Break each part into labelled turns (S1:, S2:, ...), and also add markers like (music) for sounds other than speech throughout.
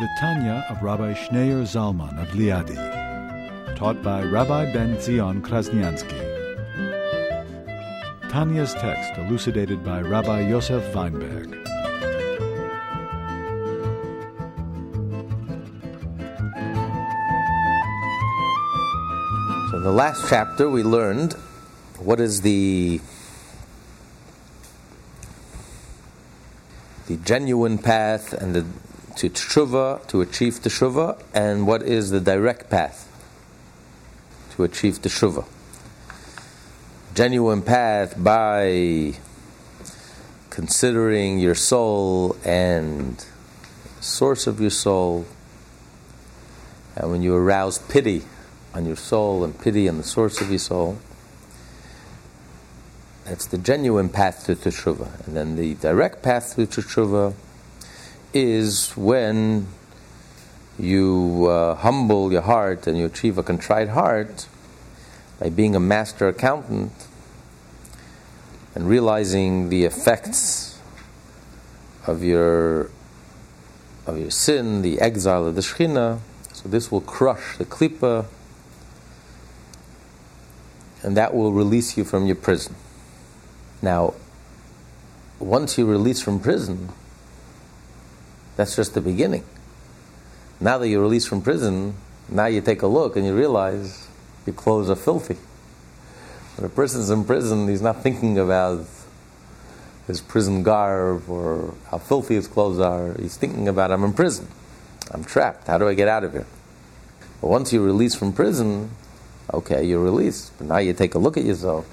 S1: The Tanya of Rabbi Schneur Zalman of Liadi, taught by Rabbi Ben Zion Krasniansky. Tanya's text elucidated by Rabbi Yosef Weinberg.
S2: So in the last chapter, we learned what is the the genuine path and the to tshuva to achieve teshuva, and what is the direct path to achieve teshuva. Genuine path by considering your soul and source of your soul, and when you arouse pity on your soul and pity on the source of your soul. That's the genuine path to teshuva. And then the direct path to teshuva is when you uh, humble your heart and you achieve a contrite heart by being a master accountant and realizing the effects of your of your sin, the exile of the Shekhinah. So this will crush the klipa and that will release you from your prison. Now, once you release from prison, that's just the beginning. Now that you're released from prison, now you take a look and you realize your clothes are filthy. When a person's in prison, he's not thinking about his prison garb or how filthy his clothes are. He's thinking about, I'm in prison. I'm trapped. How do I get out of here? But once you're released from prison, Okay, you're released. But now you take a look at yourself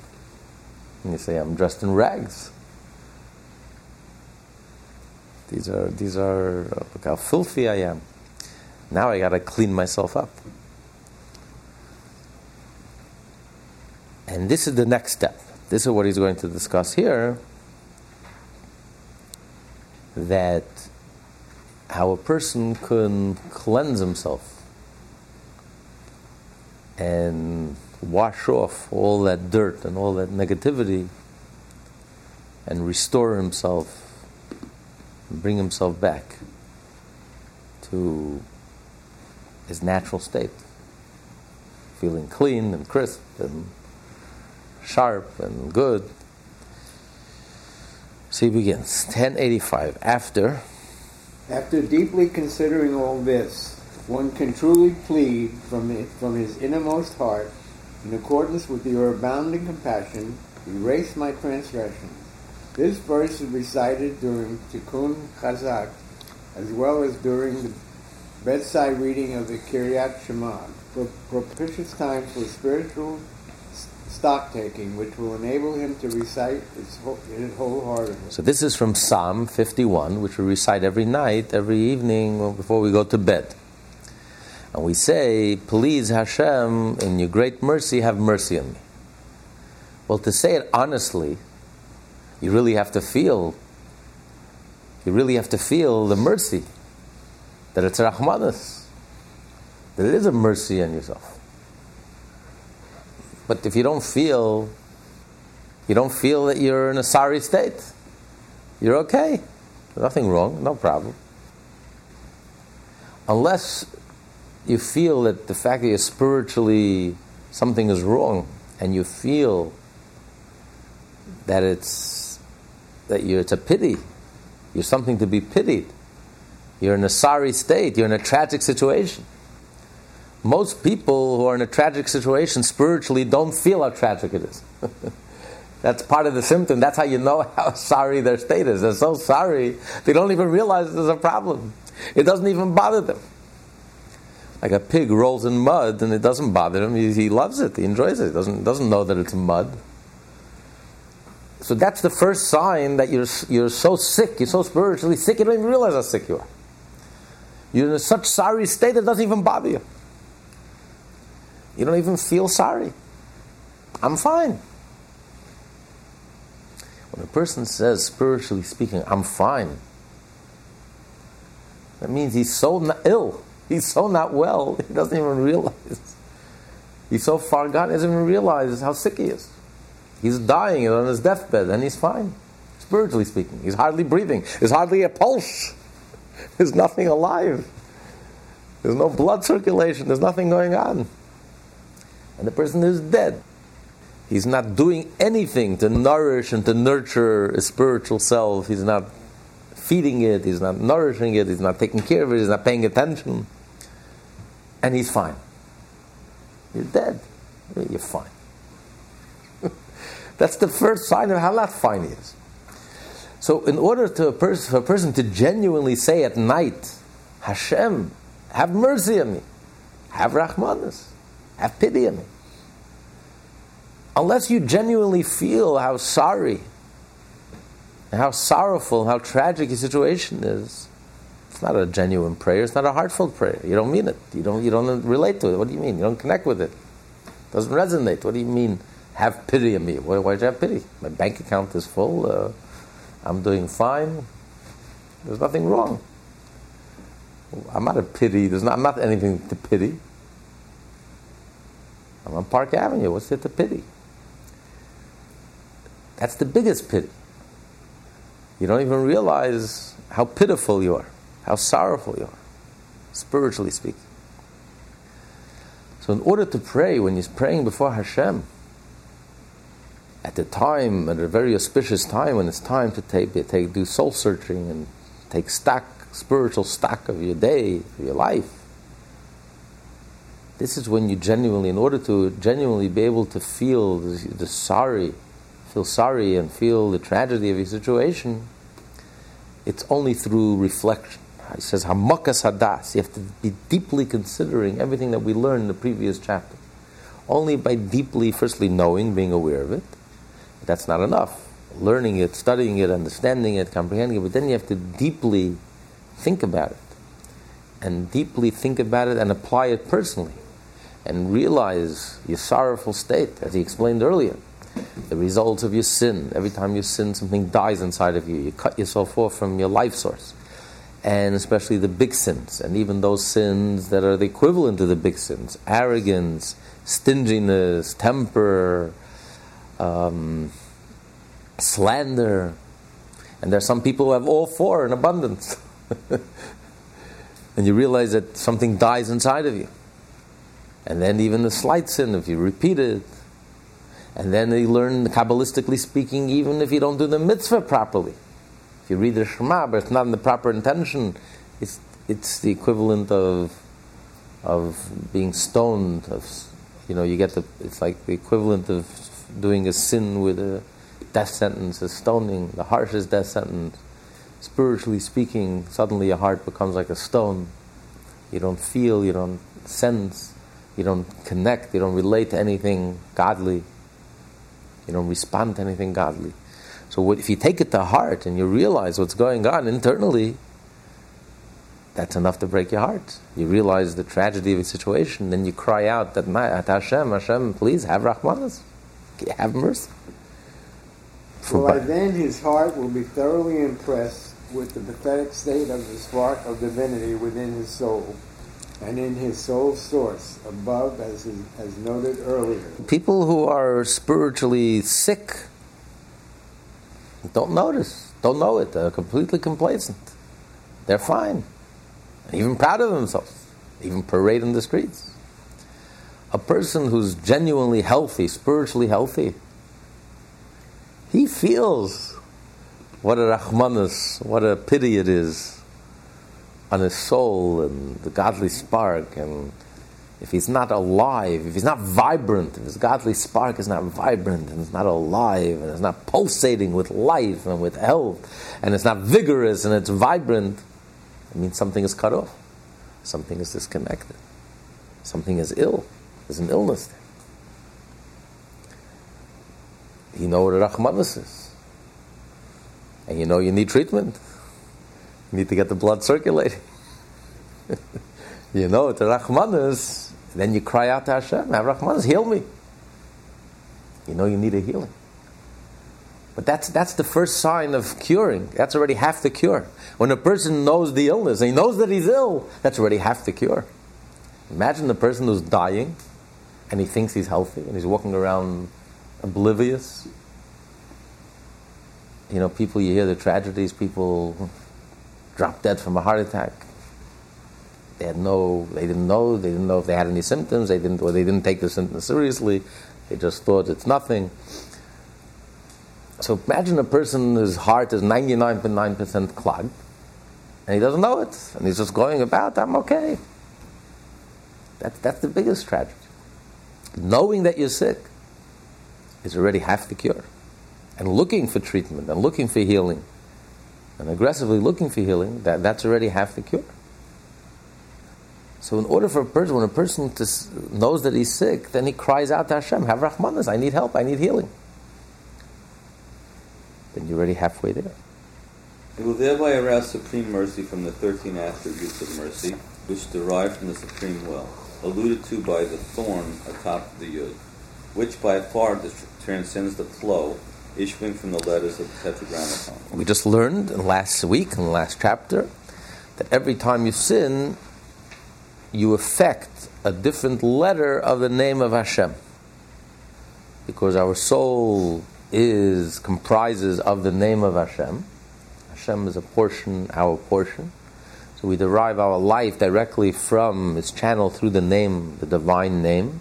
S2: and you say, I'm dressed in rags. These are, these are, look how filthy I am. Now I got to clean myself up. And this is the next step. This is what he's going to discuss here that how a person can cleanse himself and wash off all that dirt and all that negativity and restore himself bring himself back to his natural state, feeling clean and crisp and sharp and good. So he begins, 1085. After.
S3: After deeply considering all this, one can truly plead from, from his innermost heart, in accordance with your abounding compassion, erase my transgressions. This verse is recited during Tikkun Chatzot, as well as during the bedside reading of the Kriat Shema, for propitious times for spiritual stock taking, which will enable him to recite it wholeheartedly.
S2: So this is from Psalm 51, which we recite every night, every evening before we go to bed. And we say, Please, Hashem, in your great mercy, have mercy on me. Well, to say it honestly, you really have to feel, you really have to feel the mercy, that it's Rahmanas, that it is a mercy on yourself. But if you don't feel, you don't feel that you're in a sorry state, you're okay. Nothing wrong, no problem. Unless you feel that the fact that you're spiritually something is wrong, and you feel that it's that you it's a pity, you're something to be pitied. You're in a sorry state. You're in a tragic situation. Most people who are in a tragic situation spiritually don't feel how tragic it is. (laughs) That's part of the symptom. That's how you know (laughs) how sorry their state is. They're so sorry, they don't even realize there's a problem. It doesn't even bother them like a pig rolls in mud and it doesn't bother him. He, he loves it. He enjoys it. He doesn't doesn't know that it's mud. So that's the first sign that you're you're so sick. You're so spiritually sick. You don't even realize how sick you are. You're in such sorry state that doesn't even bother you. You don't even feel sorry. I'm fine. When a person says, spiritually speaking, I'm fine, that means he's so not ill. (laughs) He's so not well, (laughs) he doesn't even realize. He's so far gone, he doesn't even realize how sick he is. He's dying on his deathbed, and he's fine, spiritually speaking. He's hardly breathing. There's hardly a pulse. (laughs) There's nothing alive. There's no blood circulation. There's nothing going on. And the person is dead. He's not doing anything to nourish and to nurture a spiritual self. He's not feeding it, he's not nourishing it, he's not taking care of it, he's not paying attention. And he's fine. You're dead. You're fine. That's the first sign of not fine is. So, in order to a pers- for a person to genuinely say at night, Hashem, have mercy on me, have Rahmanas, have pity on me. Unless you genuinely feel how sorry how sorrowful, how tragic your situation is, it's not a genuine prayer. It's not a heartfelt prayer. You don't mean it. You don't. You don't relate to it. What do you mean? You don't connect with it. It doesn't resonate. What do you mean? Have pity on me. Why, why'd you have pity? My bank account is full. Uh, I'm doing fine. There's nothing wrong. I'm not a pity. There's not, I'm not anything to pity. I'm on Park Avenue. What's there to pity? That's the biggest pity. You don't even realize how pitiful you are, how sorrowful you are, spiritually speaking. So, in order to pray, when you're praying before Hashem, at the time, at a very auspicious time, when it's time to take, take do soul searching and take stock, spiritual stock of your day, of your life, this is when you genuinely, in order to genuinely be able to feel the, the sorry feel sorry and feel the tragedy of your situation, it's only through reflection. He says, Hamakas Hadas. You have to be deeply considering everything that we learned in the previous chapter. Only by deeply, firstly, knowing, being aware of it, that's not enough. Learning it, studying it, understanding it, comprehending it, but then you have to deeply think about it. And deeply think about it and apply it personally. And realize your sorrowful state, as he explained earlier the results of your sin. Every time you sin, something dies inside of you. You cut yourself off from your life source. And especially the big sins, and even those sins that are the equivalent to the big sins arrogance, stinginess, temper, um, slander. And there are some people who have all four in abundance. (laughs) and you realize that something dies inside of you. And then even the slight sin, if you repeat it, and then they learn, Kabbalistically speaking, even if you don't do the mitzvah properly. If you read the Shema, but it's not in the proper intention, it's, it's the equivalent of, of being stoned. Of, you know, you get the, it's like the equivalent of doing a sin with a death sentence, a stoning, the harshest death sentence. Spiritually speaking, suddenly your heart becomes like a stone. You don't feel, you don't sense, you don't connect, you don't relate to anything godly. You don't respond to anything godly. So what, if you take it to heart and you realize what's going on internally, that's enough to break your heart. You realize the tragedy of the situation, then you cry out that at Hashem, Hashem, please have rahmanas, have mercy.
S3: For by then his heart will be thoroughly impressed with the pathetic state of the spark of divinity within his soul and in his soul source, above, as, he, as noted earlier.
S2: People who are spiritually sick don't notice, don't know it, they're completely complacent. They're fine, even proud of themselves, even parade in the streets. A person who's genuinely healthy, spiritually healthy, he feels what a rahmanas, what a pity it is on his soul and the godly spark and if he's not alive, if he's not vibrant, if his godly spark is not vibrant and it's not alive and it's not pulsating with life and with health and it's not vigorous and it's vibrant, it means something is cut off. Something is disconnected. Something is ill. There's an illness there. You know what a Rahmanas is. And you know you need treatment. You need to get the blood circulating. (laughs) you know, the Rahmanas, Then you cry out to Hashem, have Rahmanas, heal me. You know you need a healing. But that's, that's the first sign of curing. That's already half the cure. When a person knows the illness, he knows that he's ill, that's already half the cure. Imagine the person who's dying and he thinks he's healthy and he's walking around oblivious. You know, people, you hear the tragedies, people drop dead from a heart attack. They had no, they didn't know, they didn't know if they had any symptoms, they didn't, or they didn't take the symptoms seriously, they just thought it's nothing. So imagine a person whose heart is 99.9% clogged, and he doesn't know it, and he's just going about, I'm okay. That's, that's the biggest tragedy. Knowing that you're sick is already half the cure. And looking for treatment and looking for healing and aggressively looking for healing, that, that's already half the cure. So, in order for a person, when a person knows that he's sick, then he cries out to Hashem, Have Rahmanas, I need help, I need healing. Then you're already halfway there.
S4: It will thereby arouse supreme mercy from the 13 attributes of mercy, which derive from the supreme will, alluded to by the thorn atop the yud, which by far transcends the flow issuing from the letters of the Tetragrammaton.
S2: We just learned last week, in the last chapter, that every time you sin, you affect a different letter of the name of Hashem. Because our soul is comprises of the name of Hashem. Hashem is a portion, our portion. So we derive our life directly from its channel through the name, the divine name,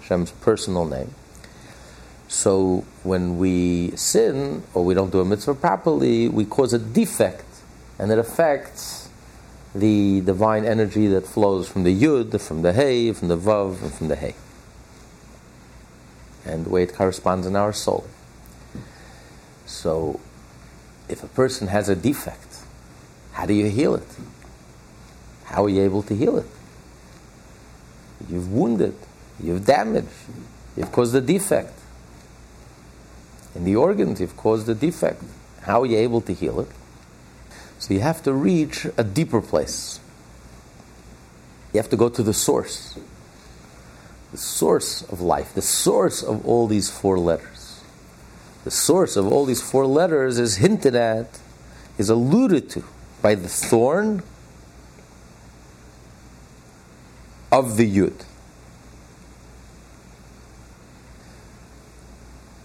S2: Hashem's personal name. So when we sin or we don't do a mitzvah properly, we cause a defect, and it affects the divine energy that flows from the yud, from the hey, from the vav, and from the hey, and the way it corresponds in our soul. So, if a person has a defect, how do you heal it? How are you able to heal it? You've wounded, you've damaged, you've caused a defect. In the organs, you've caused a defect. How are you able to heal it? So you have to reach a deeper place. You have to go to the source. The source of life, the source of all these four letters. The source of all these four letters is hinted at, is alluded to by the thorn of the Yud.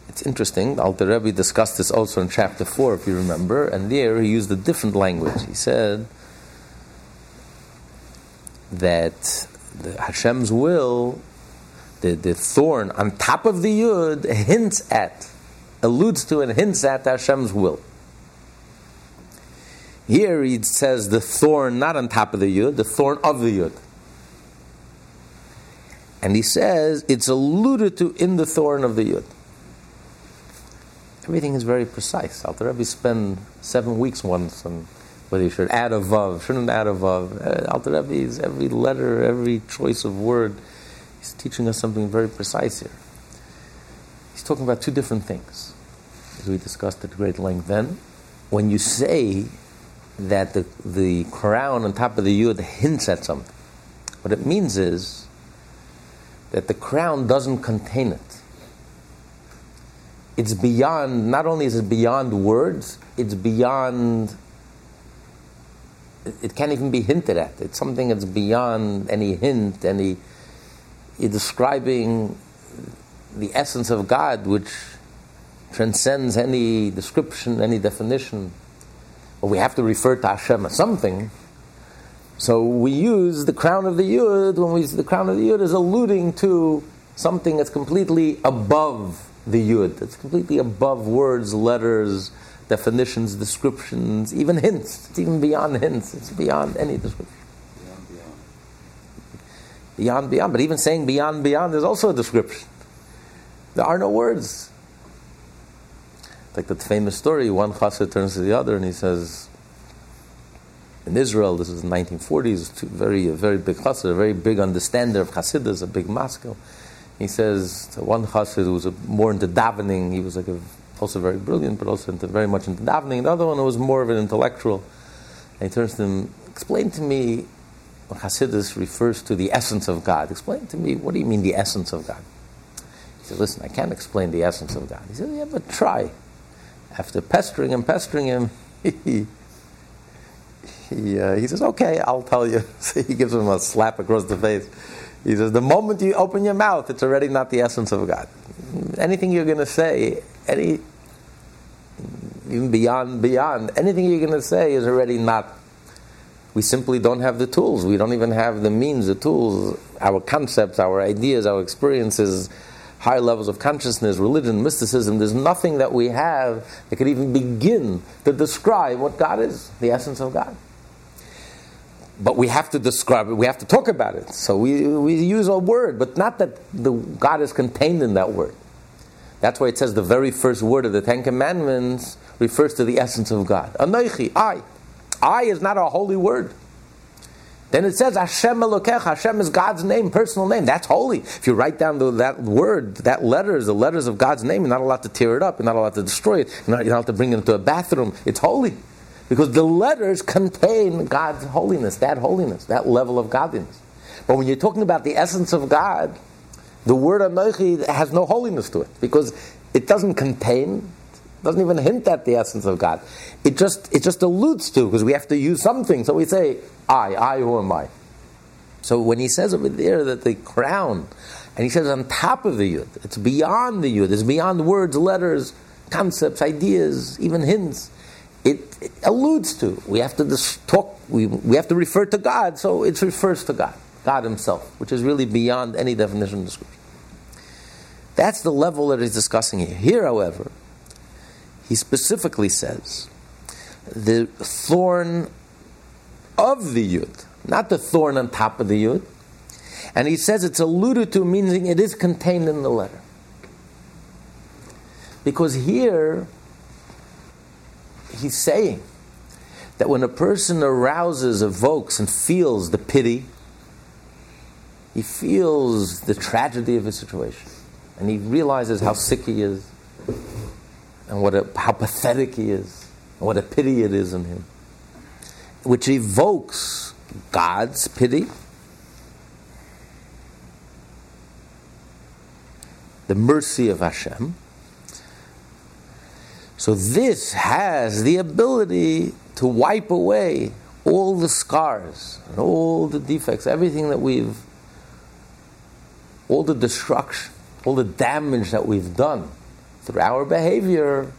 S2: It's interesting, Alter Rebbe discussed this also in chapter 4, if you remember, and there he used a different language. He said that the Hashem's will, the, the thorn on top of the Yud, hints at, alludes to, and hints at Hashem's will. Here he says the thorn not on top of the Yud, the thorn of the Yud. And he says it's alluded to in the thorn of the Yud. Everything is very precise. Alter Rebbe spent seven weeks once on whether you should add a vav, shouldn't add a vav. Uh, Alter Rebbe is every letter, every choice of word. He's teaching us something very precise here. He's talking about two different things, as we discussed at great length then. When you say that the, the crown on top of the yud hints at something, what it means is that the crown doesn't contain it it's beyond, not only is it beyond words, it's beyond, it can't even be hinted at. It's something that's beyond any hint, any, you're describing the essence of God, which transcends any description, any definition. But we have to refer to Hashem as something. So we use the crown of the Yud when we the crown of the Yud is alluding to something that's completely above the yud. It's completely above words, letters, definitions, descriptions, even hints. It's even beyond hints. It's beyond any description. Beyond, beyond. Beyond, beyond. But even saying beyond, beyond is also a description. There are no words. Like that famous story, one chassid turns to the other and he says, in Israel, this is the 1940s, very, a very big chassid, a very big understander of chassidus, a big Moscow. He says one chassid who was more into davening, he was like a, also very brilliant, but also into, very much into davening. The other one was more of an intellectual. And he turns to him, explain to me Hasidus refers to the essence of God. Explain to me, what do you mean the essence of God? He said, listen, I can't explain the essence of God. He said, yeah, but try. After pestering him, pestering him, (laughs) he, he, uh, he says, okay, I'll tell you. (laughs) So he gives him a slap across the face. He says, the moment you open your mouth, it's already not the essence of God. Anything you're going to say, any, even beyond, beyond, anything you're going to say is already not we simply don't have the tools. We don't even have the means, the tools, our concepts, our ideas, our experiences, higher levels of consciousness, religion, mysticism. There's nothing that we have that could even begin to describe what God is, the essence of God. But we have to describe it, we have to talk about it. So we, we use a word, but not that the God is contained in that word. That's why it says the very first word of the Ten Commandments refers to the essence of God. Anochi, I. I is not a holy word. Then it says Hashem Elokech. Hashem is God's name, personal name. That's holy. If you write down the, that word, that letters, the letters of God's name, you're not allowed to tear it up. You're not allowed to destroy it. You're not, you're not allowed to bring it into a bathroom. It's holy because the letters contain God's holiness, that holiness, that level of godliness. But when you're talking about the essence of God, the word Anochi has no holiness to it because it doesn't contain, doesn't even hint at the essence of God. It just it just alludes to because we have to use something. So we say, "I, I, who am I?" So when he says over there that the crown, and he says on top of the yud, it's beyond the yud. It's beyond words, letters, concepts, ideas, even hints. It, alludes to. We have to just talk. We, we have to refer to God. So it refers to God, God Himself, which is really beyond any definition of description. That's the level that he's discussing here. Here, however, he specifically says the thorn of the yud, not the thorn on top of the yud. And he says it's alluded to, meaning it is contained in the letter. Because here, he's saying that when a person arouses, evokes, and feels the pity, he feels the tragedy of his situation. And he realizes how sick he is, and what a, how pathetic he is, and what a pity it is in him, which evokes God's pity, the mercy of Hashem. So this has the ability to wipe away all the scars and all the defects, everything that we've, all the destruction, all the damage that we've done through our behavior,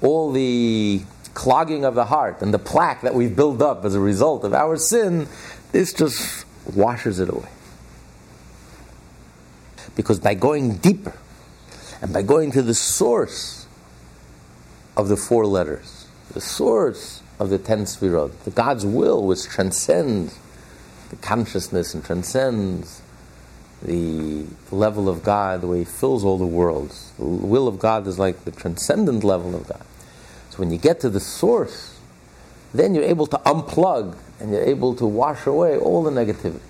S2: all the clogging of the heart and the plaque that we've built up as a result of our sin, this just washes it away. Because by going deeper and by going to the source of the four letters, the source of the ten sfirot, the God's will which transcends the consciousness and transcends the level of God, the way He fills all the worlds. The will of God is like the transcendent level of God. So when you get to the source, then you're able to unplug and you're able to wash away all the negativity.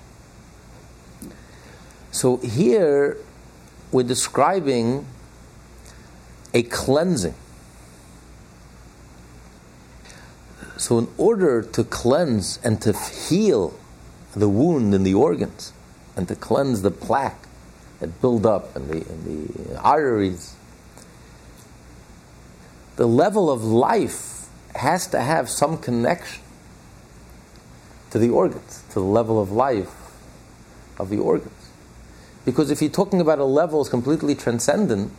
S2: So here we're describing a cleansing. So, in order to cleanse and to heal the wound in the organs, and to cleanse the plaque that build up in the, in the arteries. The level of life has to have some connection to the organs, to the level of life of the organs. Because if you're talking about a level that's completely transcendent,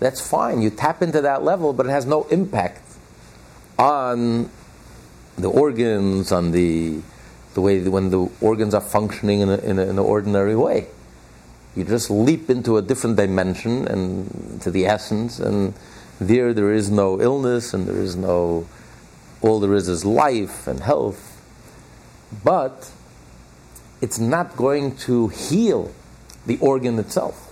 S2: that's fine. You tap into that level, but it has no impact on the organs, on the the way when the organs are functioning in, a, in, a, in an ordinary way. You just leap into a different dimension and to the essence, and there there is no illness and there is no, all there is is life and health. But it's not going to heal the organ itself.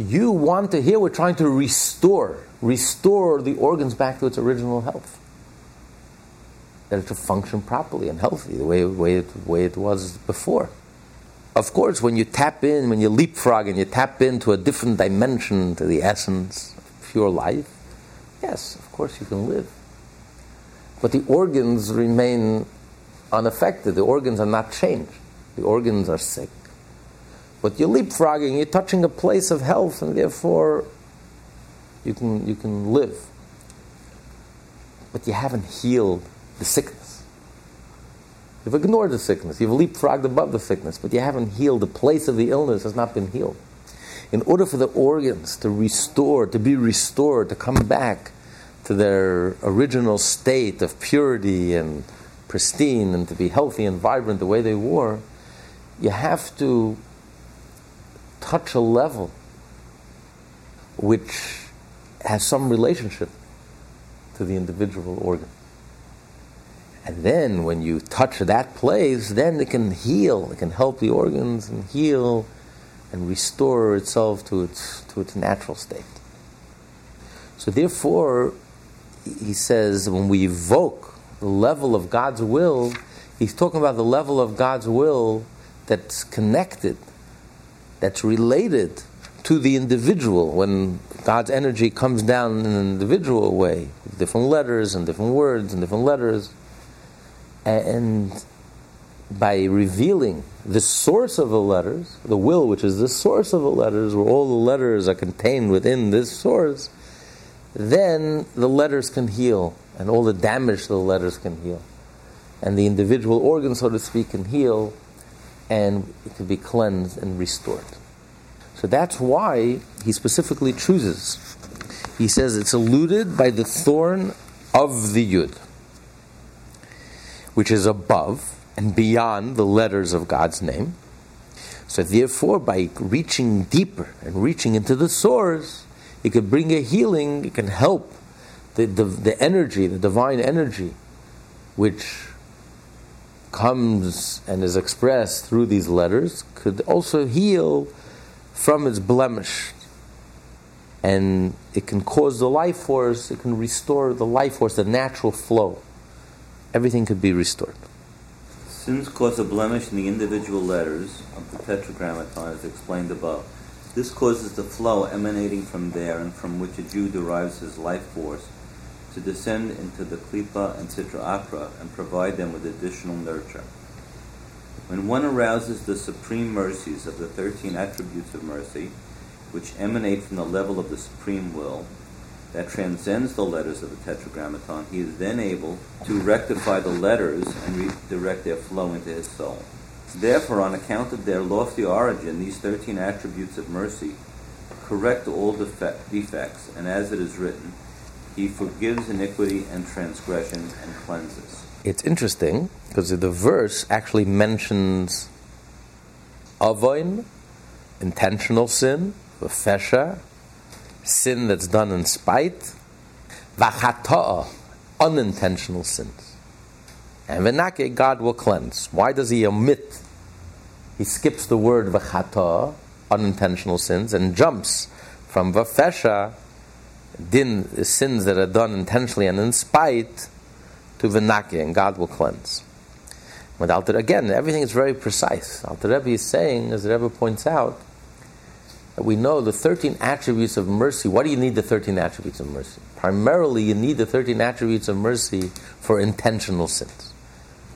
S2: You want to hear, we're trying to restore, restore the organs back to its original health that it to function properly and healthy, the way, way, it, way it was before. Of course, when you tap in, when you leapfrog and you tap into a different dimension to the essence of pure life, yes, of course you can live. but the organs remain unaffected. The organs are not changed. The organs are sick. But you're leapfrogging, you're touching a place of health, and therefore you can, you can live. But you haven't healed the sickness. You've ignored the sickness. You've leapfrogged above the sickness, but you haven't healed. The place of the illness has not been healed. In order for the organs to restore, to be restored, to come back to their original state of purity and pristine and to be healthy and vibrant the way they were, you have to touch a level which has some relationship to the individual organ. And then when you touch that place, then it can heal, it can help the organs and heal and restore itself to its, to its natural state. So therefore, he says when we evoke the level of God's will, he's talking about the level of God's will that's connected, that's related to the individual. When God's energy comes down in an individual way, different letters and different words and different letters, and by revealing the source of the letters, the will, which is the source of the letters, where all the letters are contained within this source, then the letters can heal, and all the damage to the letters can heal. And the individual organ, so to speak, can heal, and it can be cleansed and restored. So that's why he specifically chooses. He says it's eluded by the thorn of the Yud, which is above and beyond the letters of God's name. So therefore, by reaching deeper and reaching into the source, it can bring a healing, it can help the, the, the energy, the divine energy, which comes and is expressed through these letters, could also heal from its blemish. And it can cause the life force, it can restore the life force, the natural flow. Everything could be restored.
S4: Sins cause a blemish in the individual letters of the tetragrammaton as explained above. This causes the flow emanating from there and from which a Jew derives his life force to descend into the klipa and Sitra Achra and provide them with additional nurture. When one arouses the supreme mercies of the 13 attributes of mercy, which emanate from the level of the supreme will, that transcends the letters of the Tetragrammaton, he is then able to rectify the letters and redirect their flow into his soul. Therefore, on account of their lofty origin, these 13 attributes of mercy correct all defects, and as it is written, he forgives iniquity and transgression and cleanses.
S2: It's interesting because the verse actually mentions avoin, intentional sin, fesha, sin that's done in spite, vachata'a, unintentional sins. And venake, God will cleanse. Why does he omit? He skips the word vachata'a, unintentional sins, and jumps from vafesha, din, sins that are done intentionally and in spite, to venake, and God will cleanse. But Alter, again, everything is very precise. Alter Rebbe is saying, as the Rebbe points out, that we know the 13 attributes of mercy. What do you need the 13 attributes of mercy? Primarily, you need the 13 attributes of mercy for intentional sins.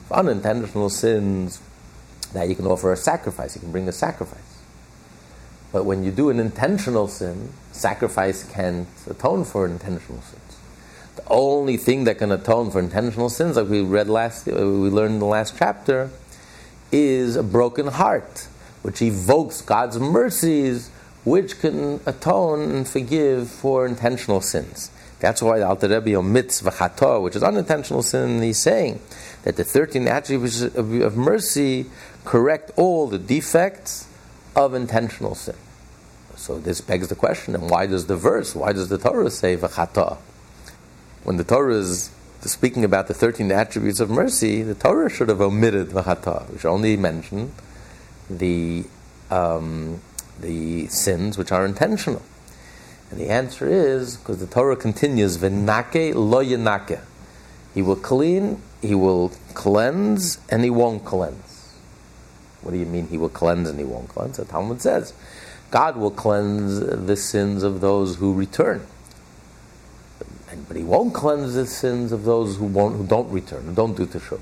S2: For unintentional sins, that you can offer a sacrifice, you can bring a sacrifice. But when you do an intentional sin, sacrifice can't atone for intentional sins. The only thing that can atone for intentional sins, like we read last, uh, we learned in the last chapter, is a broken heart, which evokes God's mercies which can atone and forgive for intentional sins. That's why the Alter Rebbe omits v'chato, which is unintentional sin. and He's saying that the 13 attributes of mercy correct all the defects of intentional sin. So this begs the question, and why does the verse, why does the Torah say v'chato? When the Torah is speaking about the 13 attributes of mercy, the Torah should have omitted v'chato, which only mention the um, the sins which are intentional? And the answer is because the Torah continues, "Venake lo yenake." He will clean, he will cleanse, and he won't cleanse. What do you mean he will cleanse and he won't cleanse? The Talmud says, God will cleanse the sins of those who return. But he won't cleanse the sins of those who, won't, who don't return, who don't do teshuvah.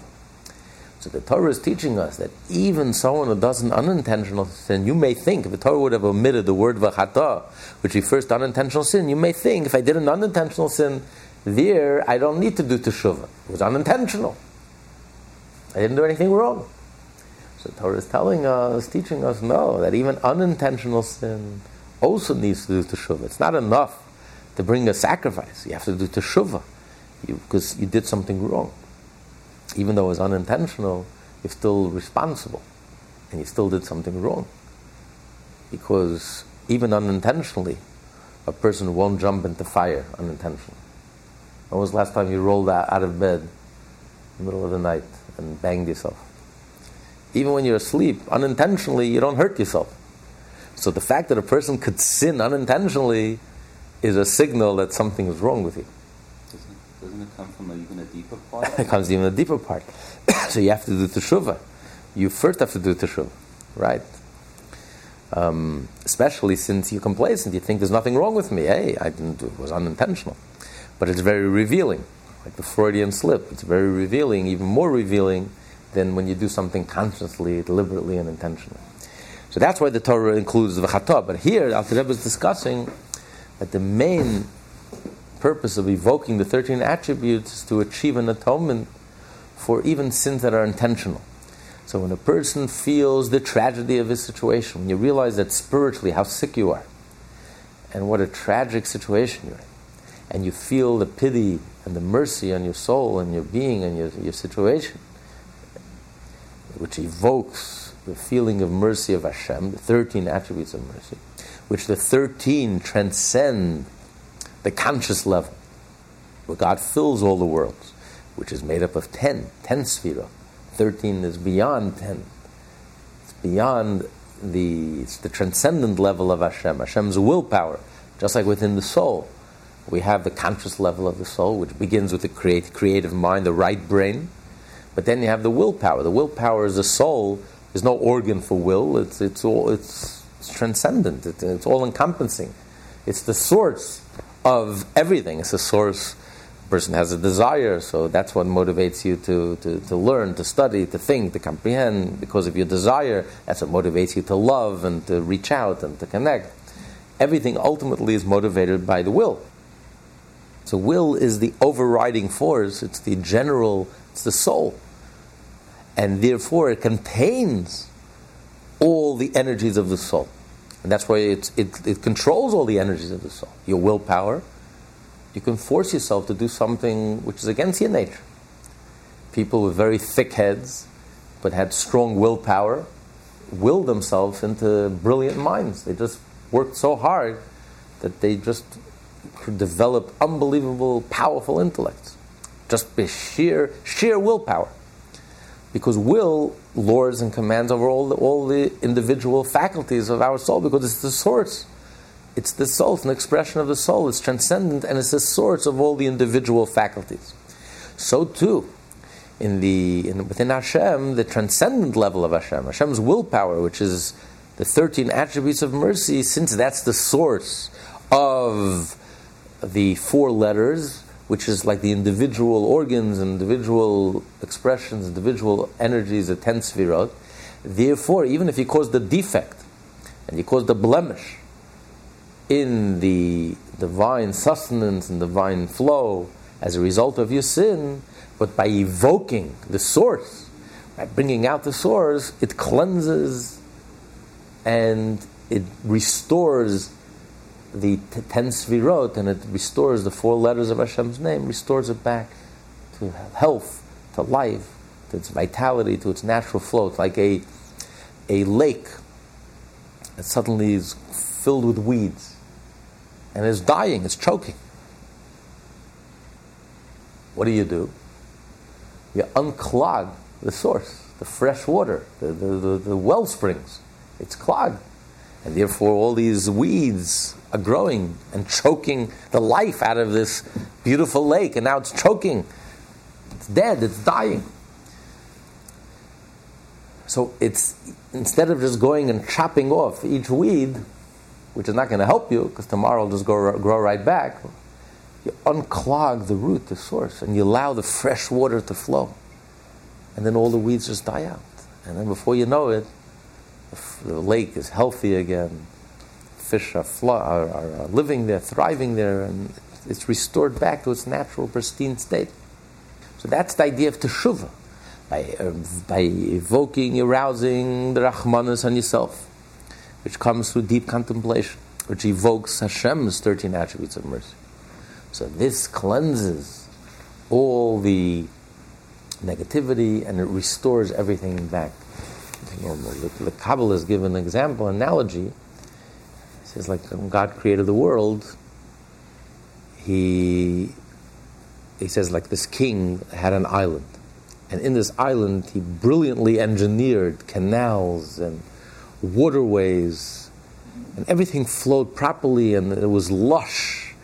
S2: So the Torah is teaching us that even someone who does an unintentional sin, you may think, if the Torah would have omitted the word v'chata, which refers to unintentional sin, you may think, if I did an unintentional sin, there I don't need to do teshuvah. It was unintentional. I didn't do anything wrong. So the Torah is telling us, teaching us, no, that even unintentional sin also needs to do teshuvah. It's not enough to bring a sacrifice. You have to do teshuvah because you did something wrong. Even though it was unintentional, you're still responsible and you still did something wrong. Because even unintentionally, a person won't jump into fire unintentionally. When was the last time you rolled out of bed in the middle of the night and banged yourself? Even when you're asleep, unintentionally, you don't hurt yourself. So the fact that a person could sin unintentionally is a signal that something is wrong with you.
S4: Doesn't, doesn't it come from even a deeper part? (laughs)
S2: it comes even a deeper part. (coughs) so you have to do teshuvah. You first have to do teshuvah, right? Um, especially since you're complacent, you think there's nothing wrong with me. Hey, I didn't do it was unintentional, but it's very revealing, like the Freudian slip. It's very revealing, even more revealing than when you do something consciously, deliberately, and intentionally. So that's why the Torah includes the chata. But here, Alter Rebbe is discussing that the main purpose of evoking the 13 attributes is to achieve an atonement for even sins that are intentional. So when a person feels the tragedy of his situation, when you realize that spiritually how sick you are, and what a tragic situation you're in, and you feel the pity and the mercy on your soul and your being and your, your situation, which evokes the feeling of mercy of Hashem, the 13 attributes of mercy, which the 13 transcend the conscious level, where God fills all the worlds, which is made up of 10, 10 sphira. 13 is beyond 10. It's beyond the, it's the transcendent level of Hashem, Hashem's willpower, just like within the soul. We have the conscious level of the soul, which begins with the create, creative mind, the right brain. But then you have the willpower. The willpower is the soul. There's no organ for will. It's, it's, all, it's, it's transcendent. It, it's all encompassing. It's the source of everything. It's the source. A person has a desire, so that's what motivates you to, to, to learn, to study, to think, to comprehend. Because of your desire, that's what motivates you to love and to reach out and to connect. Everything ultimately is motivated by the will. So, will is the overriding force, it's the general, it's the soul. And therefore, it contains all the energies of the soul. And that's why it, it controls all the energies of the soul. Your willpower, you can force yourself to do something which is against your nature. People with very thick heads, but had strong willpower, willed themselves into brilliant minds. They just worked so hard that they just could develop unbelievable, powerful intellects. Just by sheer, sheer willpower. Because will lords and commands over all the, all the individual faculties of our soul, because it's the source. It's the soul, it's an expression of the soul, it's transcendent, and it's the source of all the individual faculties. So too, in the, in, within Hashem, the transcendent level of Hashem, Hashem's willpower, which is the 13 attributes of mercy, since that's the source of the four letters, which is like the individual organs, individual expressions, individual energies, the ten sfirot. Therefore, even if you cause the defect and you cause the blemish in the divine sustenance and divine flow as a result of your sin, but by evoking the source, by bringing out the source, it cleanses and it restores the t- ten sfirot and it restores the four letters of Hashem's name, restores it back to health, to life, to its vitality, to its natural flow. It's like a, a lake that suddenly is filled with weeds and is dying, it's choking. What do you do? You unclog the source, the fresh water, the, the, the, the well springs. It's clogged. And therefore, all these weeds are growing and choking the life out of this beautiful lake. And now it's choking. It's dead, it's dying. So it's instead of just going and chopping off each weed, which is not going to help you because tomorrow it'll just grow, grow right back, you unclog the root, the source, and you allow the fresh water to flow. And then all the weeds just die out. And then before you know it, the, lake is healthy again. Fish are, are, are, living there, thriving there, and it's restored back to its natural, pristine state. So that's the idea of teshuvah, by, uh, by evoking, arousing the rachmanis on yourself, which comes through deep contemplation, which evokes Hashem's 13 attributes of mercy. So this cleanses all the negativity and it restores everything back to normal. The, Kabbalah is given an example, analogy. Says, like when God created the world, he he says like this king had an island, and in this island he brilliantly engineered canals and waterways, and everything flowed properly, and it was lush,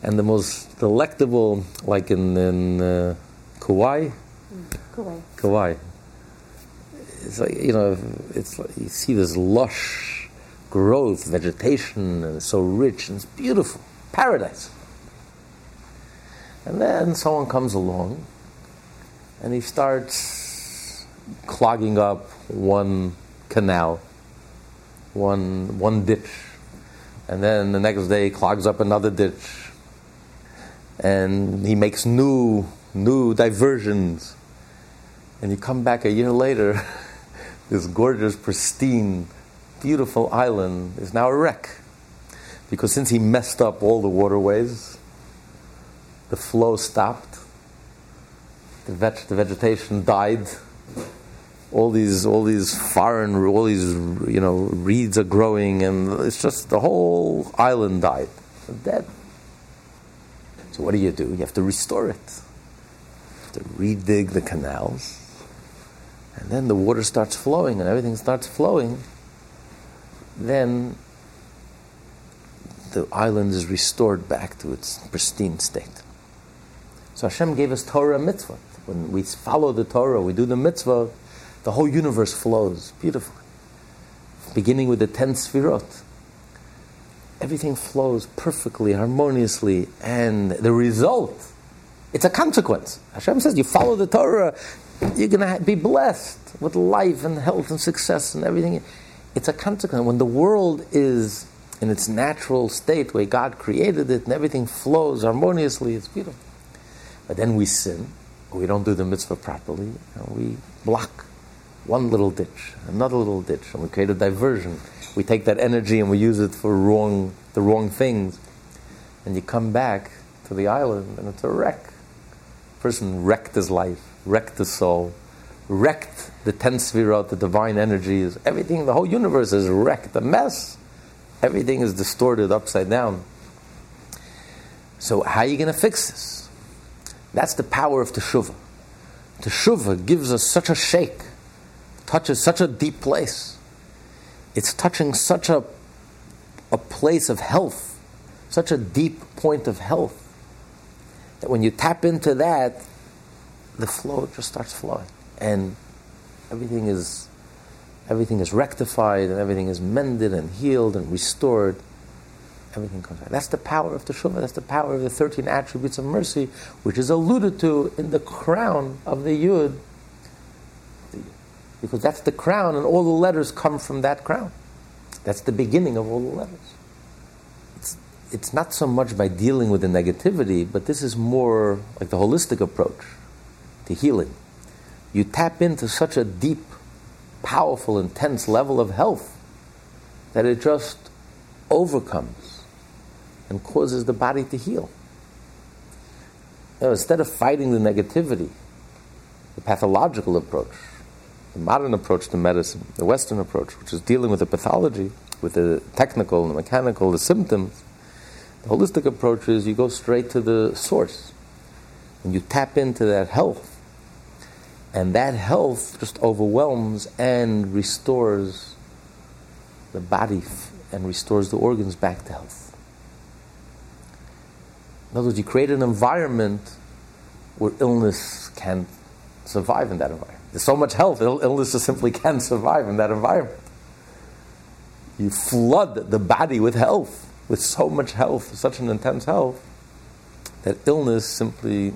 S2: and the most delectable, like in in uh, Kauai.
S5: Kauai.
S2: Kauai. It's like you know, it's like you see this lush growth, vegetation, and so rich and it's beautiful, paradise. And then someone comes along and he starts clogging up one canal, one, one ditch. And then the next day clogs up another ditch. And he makes new, new diversions. And you come back a year later, (laughs) this gorgeous, pristine, beautiful island is now a wreck. Because since he messed up all the waterways, the flow stopped, the, veg- the vegetation died, all these, all these foreign, all these, you know, reeds are growing, and it's just the whole island died, dead. So what do you do? You have to restore it. You have to redig the canals, and then the water starts flowing, and everything starts flowing. Then the island is restored back to its pristine state. So Hashem gave us Torah mitzvah. When we follow the Torah, we do the mitzvah, the whole universe flows beautifully. Beginning with the ten sfirot. Everything flows perfectly, harmoniously, and the result, it's a consequence. Hashem says, you follow the Torah, you're going to be blessed with life and health and success and everything. It's a consequence. When the world is in its natural state, where God created it, and everything flows harmoniously, it's beautiful. But then we sin, we don't do the mitzvah properly, and we block one little ditch, another little ditch, and we create a diversion. We take that energy and we use it for wrong, the wrong things. And you come back to the island and it's a wreck. Person wrecked his life, wrecked his soul, wrecked the ten sfirot, the divine energies, everything, the whole universe is wrecked, a mess. Everything is distorted upside down. So how are you going to fix this? That's the power of Teshuvah. Teshuvah gives us such a shake, touches such a deep place. It's touching such a, a place of health, such a deep point of health, that when you tap into that, the flow just starts flowing. And everything is everything is rectified and everything is mended and healed and restored everything comes back. That's the power of Teshuvah. That's the power of the 13 attributes of mercy, which is alluded to in the crown of the Yud. Because that's the crown, and all the letters come from that crown. That's the beginning of all the letters. It's, it's not so much by dealing with the negativity, but this is more like the holistic approach to healing. You tap into such a deep, powerful, intense level of health that it just overcomes and causes the body to heal. You instead of fighting the negativity, the pathological approach, the modern approach to medicine, the Western approach, which is dealing with the pathology, with the technical, the mechanical, the symptoms, the holistic approach is you go straight to the source and you tap into that health. And that health just overwhelms and restores the body and restores the organs back to health. In other words, you create an environment where illness can survive in that environment. There's so much health, Ill- illnesses simply can't survive in that environment. You flood the body with health, with so much health, such an intense health, that illness simply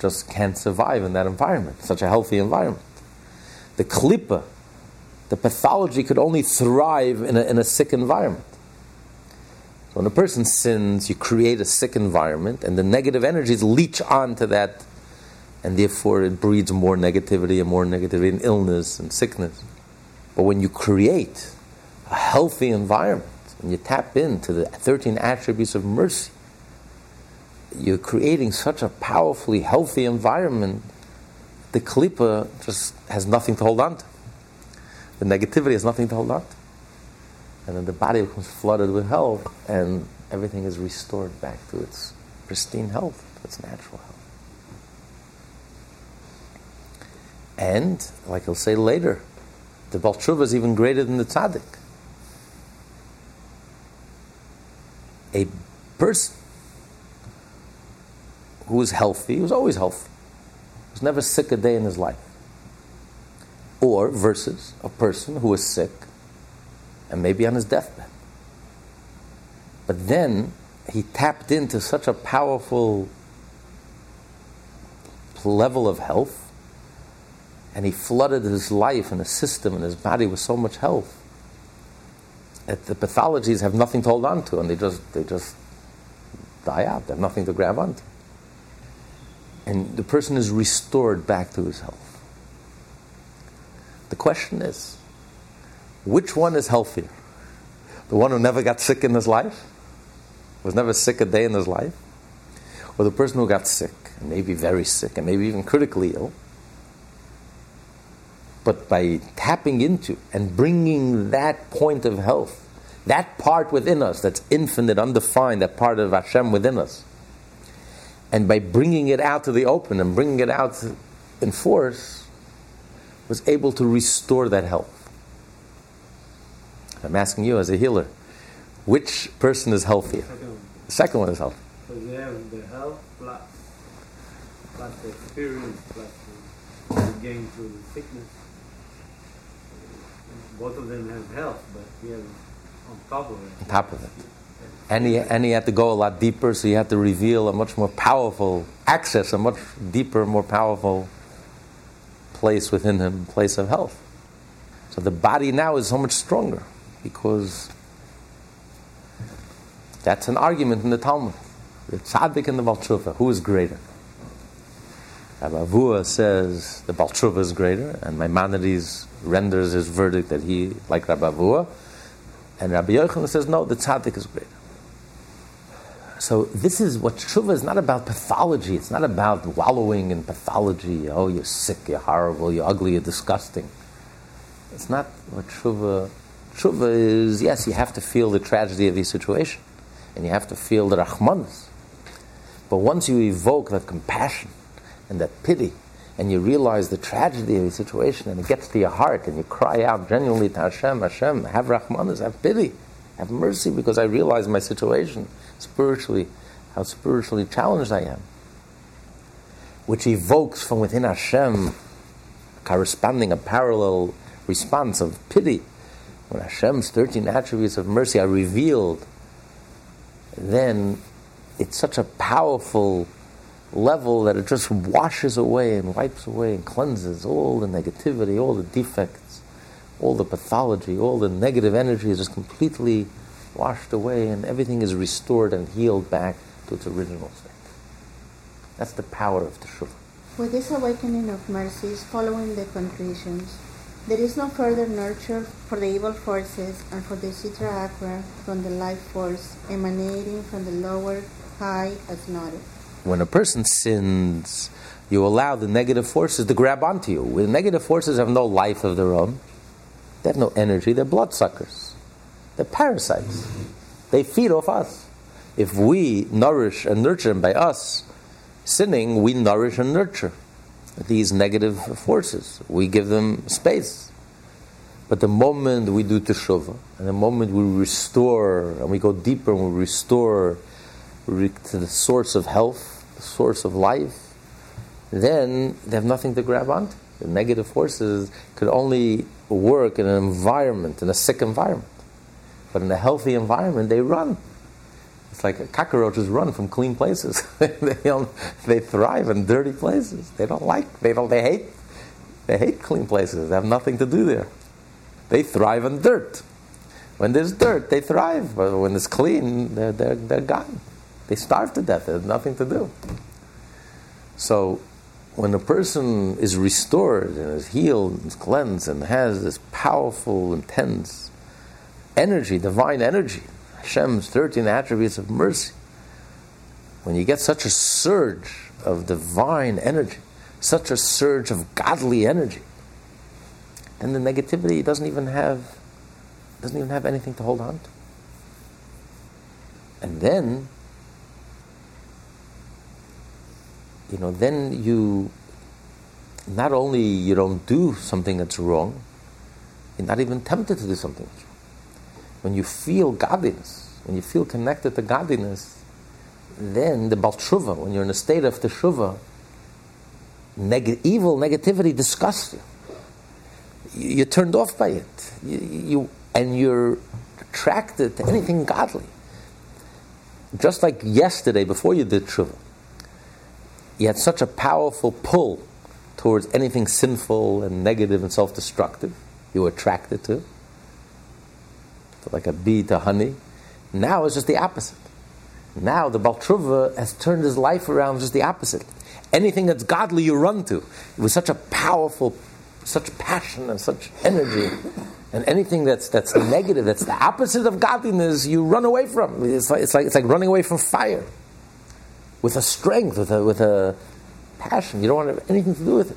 S2: just can't survive in that environment, such a healthy environment. The klipa, the pathology could only thrive in a, in a sick environment. So when a person sins, you create a sick environment, and the negative energies leach onto that, and therefore it breeds more negativity and more negativity and illness and sickness. But when you create a healthy environment and you tap into the 13 attributes of mercy, you're creating such a powerfully healthy environment, the klipa just has nothing to hold on to. The negativity has nothing to hold on to and then the body becomes flooded with health, and everything is restored back to its pristine health, its natural health. And, like he'll say later, the Baal Tshuva is even greater than the tzaddik. A person who was healthy, he was always healthy, was never sick a day in his life. Or versus a person who was sick and maybe on his deathbed. But then he tapped into such a powerful level of health, and he flooded his life and his system and his body with so much health that the pathologies have nothing to hold on to, and they just they just die out. They have nothing to grab onto, and the person is restored back to his health. The question is which one is healthier? The one who never got sick in his life? Was never sick a day in his life? Or the person who got sick, and maybe very sick, and maybe even critically ill? But by tapping into and bringing that point of health, that part within us that's infinite, undefined, that part of Hashem within us, and by bringing it out to the open and bringing it out in force, was able to restore that health. I'm asking you as a healer, which person is healthier? The second one is healthy.
S5: So you have the health plus, plus the experience plus the gain through the sickness. Both of them have health, but you have on top of it.
S2: On top of it. And he, and he had to go a lot deeper, so he had to reveal a much more powerful access, a much deeper, more powerful place within him, place of health. So the body now is so much stronger because that's an argument in the Talmud. The tzaddik and the Baal Tshuva, who is greater? Rabbi Abbahu says the Baal Tshuva is greater, and Maimonides renders his verdict that he, like Rabbi Abbahu, and Rabbi Yochanan says no, the tzaddik is greater. So this is what tshuva is not about pathology. It's not about wallowing in pathology. Oh, you're sick, you're horrible, you're ugly, you're disgusting. It's not what tshuva Tshuva is, yes, you have to feel the tragedy of the situation, and you have to feel the rachmanis. But once you evoke that compassion and that pity, and you realize the tragedy of the situation, and it gets to your heart, and you cry out genuinely to Hashem, Hashem, have rachmanis, have pity, have mercy, because I realize my situation spiritually, how spiritually challenged I am. Which evokes from within Hashem corresponding a parallel response of pity when Hashem's 13 attributes of mercy are revealed, then it's such a powerful level that it just washes away and wipes away and cleanses all the negativity, all the defects, all the pathology, all the negative energy is just completely washed away and everything is restored and healed back to its original state. That's the power of Teshuvah.
S6: With this awakening of mercies following the contritions, there is no further nurture for the evil forces and for the Sitra Achra from the life force emanating from the lower high as noted.
S2: When a person sins, you allow the negative forces to grab onto you. The negative forces have no life of their own. They have no energy. They're bloodsuckers. They're parasites. They feed off us. If we nourish and nurture them by us sinning, we nourish and nurture these negative forces. We give them space. But the moment we do teshuvah, and the moment we restore, and we go deeper and we restore to the source of health, the source of life, then they have nothing to grab onto. The negative forces could only work in an environment, in a sick environment. But in a healthy environment, they run. It's like cockroaches run from clean places. (laughs) they, they thrive in dirty places. They don't like, they don't, they hate, they hate clean places. They have nothing to do there. They thrive in dirt. When there's dirt, they thrive. But when it's clean, they're, they're, they're gone. They starve to death. They have nothing to do. So, when a person is restored and is healed and cleansed and has this powerful, intense energy, divine energy, Hashem's 13 attributes of mercy, when you get such a surge of divine energy, such a surge of godly energy, then the negativity doesn't even have doesn't even have anything to hold on to. And then you know, then you not only you don't do something that's wrong, you're not even tempted to do something that's wrong. When you feel godliness, when you feel connected to godliness, then the baal tshuva, when you're in a state of teshuva, neg- evil, negativity disgusts you. you. You're turned off by it. You, you, and you're attracted to anything godly. Just like yesterday, before you did teshuva, you had such a powerful pull towards anything sinful and negative and self destructive, you were attracted to. Like a bee to honey. Now it's just the opposite. Now the Baal Tshuva has turned his life around just the opposite. Anything that's godly you run to. It was such a powerful, such passion and such energy. And anything that's, that's negative, that's the opposite of godliness, you run away from. It's like, it's like, it's like running away from fire with a strength, with a, with a passion. You don't want to have anything to do with it.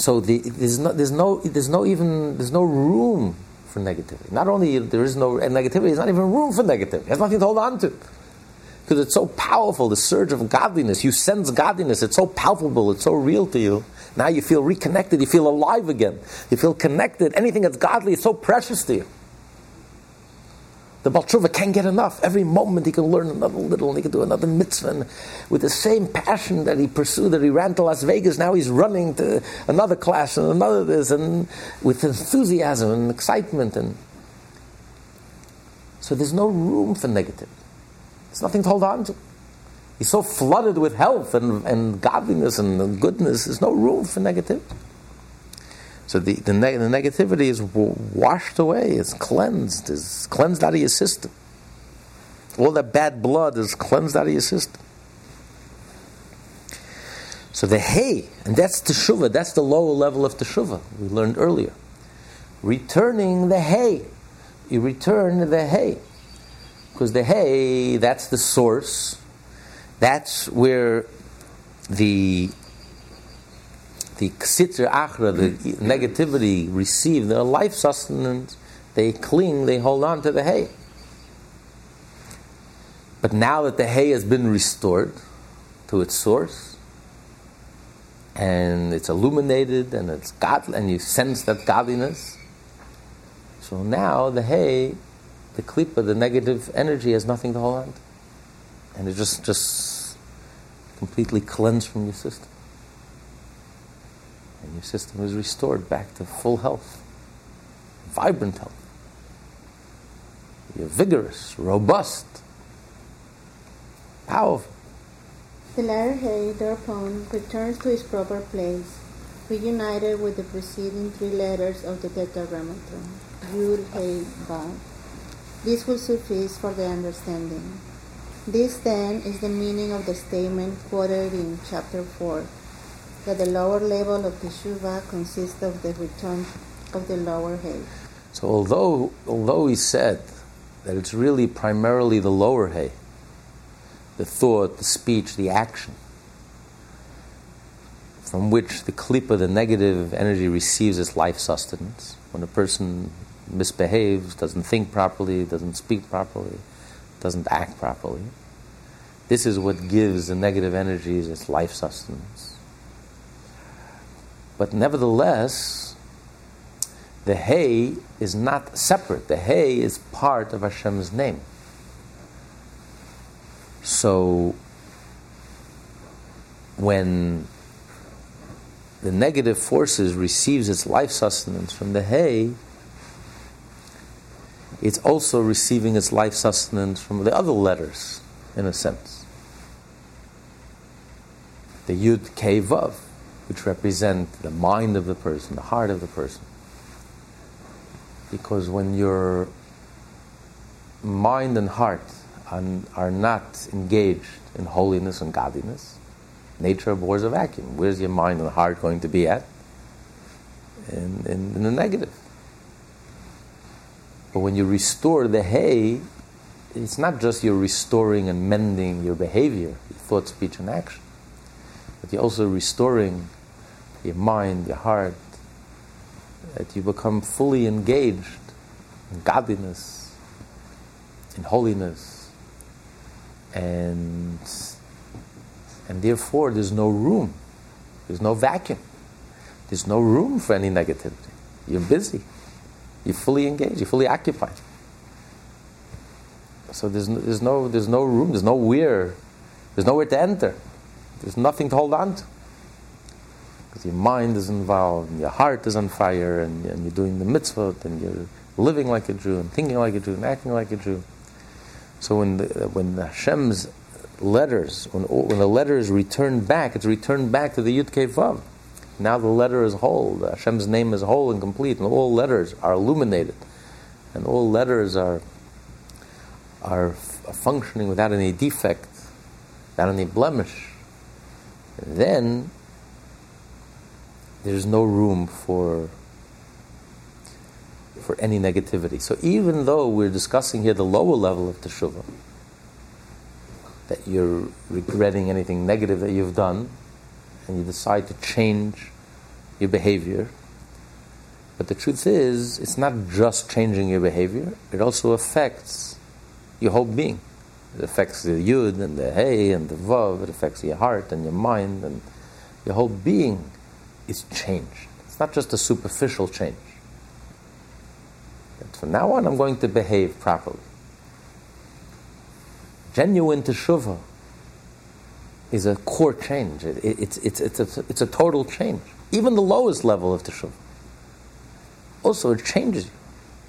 S2: So the, there's, no, there's, no, there's no even there's no room for negativity. Not only there is no and negativity, there's not even room for negativity. There's nothing to hold on to. Because it's so powerful, the surge of godliness. You sense godliness. It's so palpable. It's so real to you. Now you feel reconnected. You feel alive again. You feel connected. Anything that's godly is so precious to you. The Baal Tshuva can't get enough. Every moment he can learn another little and he can do another mitzvah. And with the same passion that he pursued, that he ran to Las Vegas, now he's running to another class and another this, and with enthusiasm and excitement. And so there's no room for negative. There's nothing to hold on to. He's so flooded with health and, and godliness and goodness, there's no room for negativity. So the, the, neg- the negativity is washed away, it's cleansed, is cleansed out of your system. All that bad blood is cleansed out of your system. So the hay, and that's teshuva, that's the lower level of teshuva, we learned earlier. Returning the hay. You return the hay. Because the hay, that's the source. That's where the the Sitra Achra, the negativity receive their life sustenance, they cling, they hold on to the hay. But now that the hay has been restored to its source, and it's illuminated, and it's God, and you sense that godliness, so now the hay, the klipa, the negative energy has nothing to hold on to, and it just just completely cleansed from your system your system is restored back to full health, vibrant health. You're vigorous, robust, powerful.
S6: The letter He thereupon returns to its proper place, reunited with the preceding three letters of the Tetragrammaton, Yud, He, Vav. This will suffice for the understanding. This then is the meaning of the statement quoted in chapter 4 that the lower level of the teshuva consists of the return of the lower hay.
S2: So although although he said that it's really primarily the lower hay, the thought, the speech, the action, from which the klipa, the negative energy, receives its life sustenance. When a person misbehaves, doesn't think properly, doesn't speak properly, doesn't act properly, this is what gives the negative energies its life sustenance. But nevertheless, the hay is not separate. The hay is part of Hashem's name. So when the negative forces receives its life sustenance from the hay, it's also receiving its life sustenance from the other letters, in a sense. The Yud Kei Vav, which represent the mind of the person, the heart of the person. Because when your mind and heart are, not engaged in holiness and godliness, nature abhors a vacuum. Where's your mind and heart going to be at? In, in, in the negative. But when you restore the hay, it's not just you're restoring and mending your behavior, your thought, speech, and action, but you're also restoring your mind, your heart, that you become fully engaged in godliness, in holiness, and and therefore there's no room, there's no vacuum, there's no room for any negativity. You're busy. You're fully engaged. You're fully occupied. So there's no, there's no there's no room. There's nowhere. There's nowhere to enter. There's nothing to hold on to. Because your mind is involved, and your heart is on fire, and, and you're doing the mitzvot, and you're living like a Jew, and thinking like a Jew, and acting like a Jew. So when the, when the Hashem's letters, when, when the letters return back, it's returned back to the Yud Kei Vav. Now the letter is whole. The Hashem's name is whole and complete, and all letters are illuminated, and all letters are are functioning without any defect, without any blemish. Then there's no room for for any negativity. So even though we're discussing here the lower level of teshuvah, that you're regretting anything negative that you've done, and you decide to change your behavior. But the truth is, it's not just changing your behavior, it also affects your whole being. It affects the yud and the hey and the vav, it affects your heart and your mind, and your whole being is changed. It's not just a superficial change. But from now on, I'm going to behave properly. Genuine teshuvah is a core change. It, it, it's, it's, it's, a, it's a total change. Even the lowest level of teshuvah. Also, it changes you.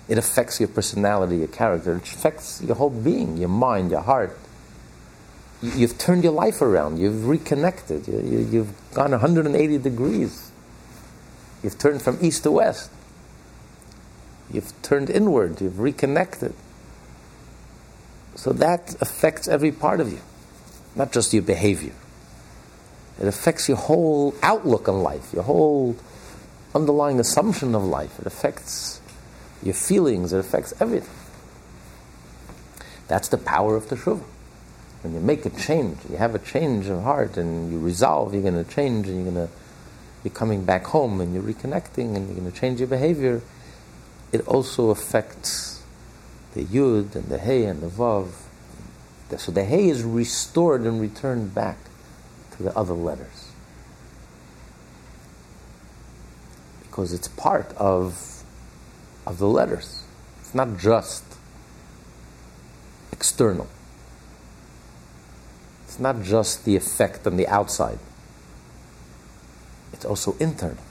S2: It affects your personality, your character. It affects your whole being, your mind, your heart. You, have turned your life around. You've reconnected. You, you, you've gone 180 degrees. You've turned from east to west. You've turned inward. You've reconnected. So that affects every part of you not just your behavior. It affects your whole outlook on life, your whole underlying assumption of life. It affects your feelings, it affects everything. That's the power of the teshuvah. When you make a change, you have a change of heart, and you resolve, you're going to change, and you're going to you're coming back home, and you're reconnecting, and you're going to change your behavior. It also affects the yud and the hey and the vav so the hay is restored and returned back to the other letters. Because it's part of, of the letters. It's not just external. It's not just the effect on the outside. It's also internal.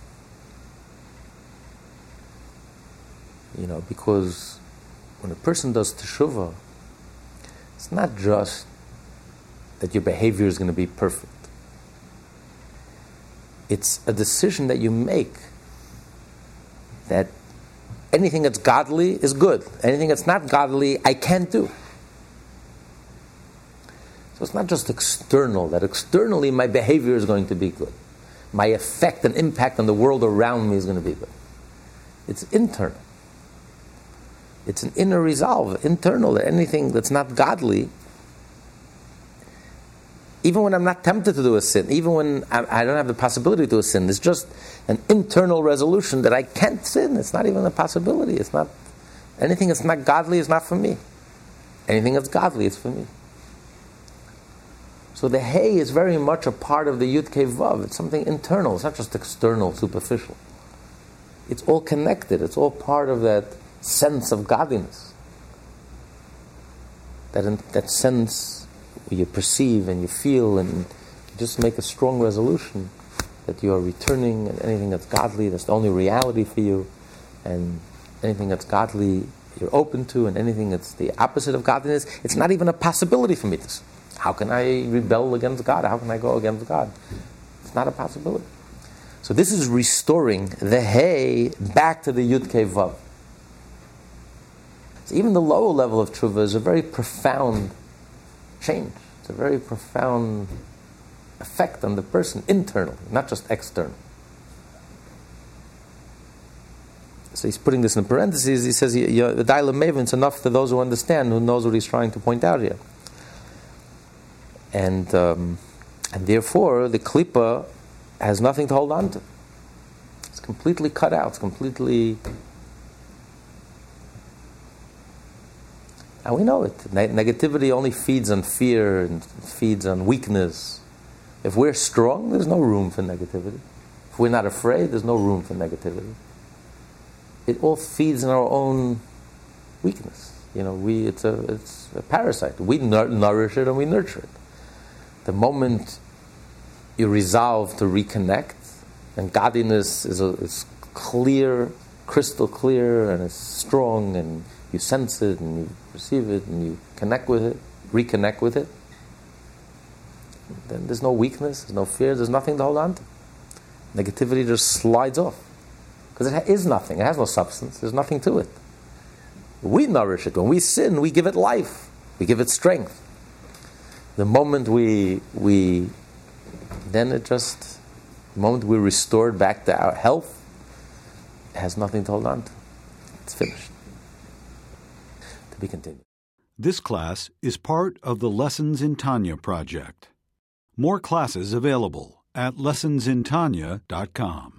S2: You know, because when a person does teshuvah, it's not just that your behavior is going to be perfect. It's a decision that you make that anything that's godly is good. Anything that's not godly, I can't do. So it's not just external, that externally my behavior is going to be good. My effect and impact on the world around me is going to be good. It's internal. It's an inner resolve, internal, that anything that's not godly, even when I'm not tempted to do a sin, even when I, I, don't have the possibility to do a sin, it's just an internal resolution that I can't sin. It's not even a possibility. It's not anything that's not godly is not for me. Anything that's godly is for me. So the hay is very much a part of the Yud Kei Vav. It's something internal. It's not just external, superficial. It's all connected. It's all part of that sense of godliness. That, in, that sense you perceive and you feel and you just make a strong resolution that you are returning and anything that's godly, that's the only reality for you, and anything that's godly you're open to and anything that's the opposite of godliness, it's not even a possibility for me to. How can I rebel against God? How can I go against God? It's not a possibility. So this is restoring the hay back to the Yud Vav. So even the lower level of tshuva is a very profound change. It's a very profound effect on the person internally, not just external. So he's putting this in parentheses. He says, the maven is enough to those who understand, who knows what he's trying to point out here. And, um, and therefore, the klipa has nothing to hold on to. It's completely cut out. It's completely. And we know it. Ne- negativity only feeds on fear and feeds on weakness. If we're strong, there's no room for negativity. If we're not afraid, there's no room for negativity it all feeds on our own weakness. You know, we, it's, a, it's a parasite. We nourish it and we nurture it. The moment you resolve to reconnect, and godliness is, a, is clear, crystal clear, and it's strong, and you sense it, and you perceive it, and you connect with it, reconnect with it, then there's no weakness, there's no fear, there's nothing to hold on to. Negativity just slides off. Because it is nothing, it has no substance, there's nothing to it. We nourish it. When we sin, we give it life, we give it strength. The moment we, we then it just, the moment we're restored back to our health, has nothing to hold on to. It's finished. To be continued.
S1: This class is part of the Lessons in Tanya project. More classes available at lessonsintanya.com.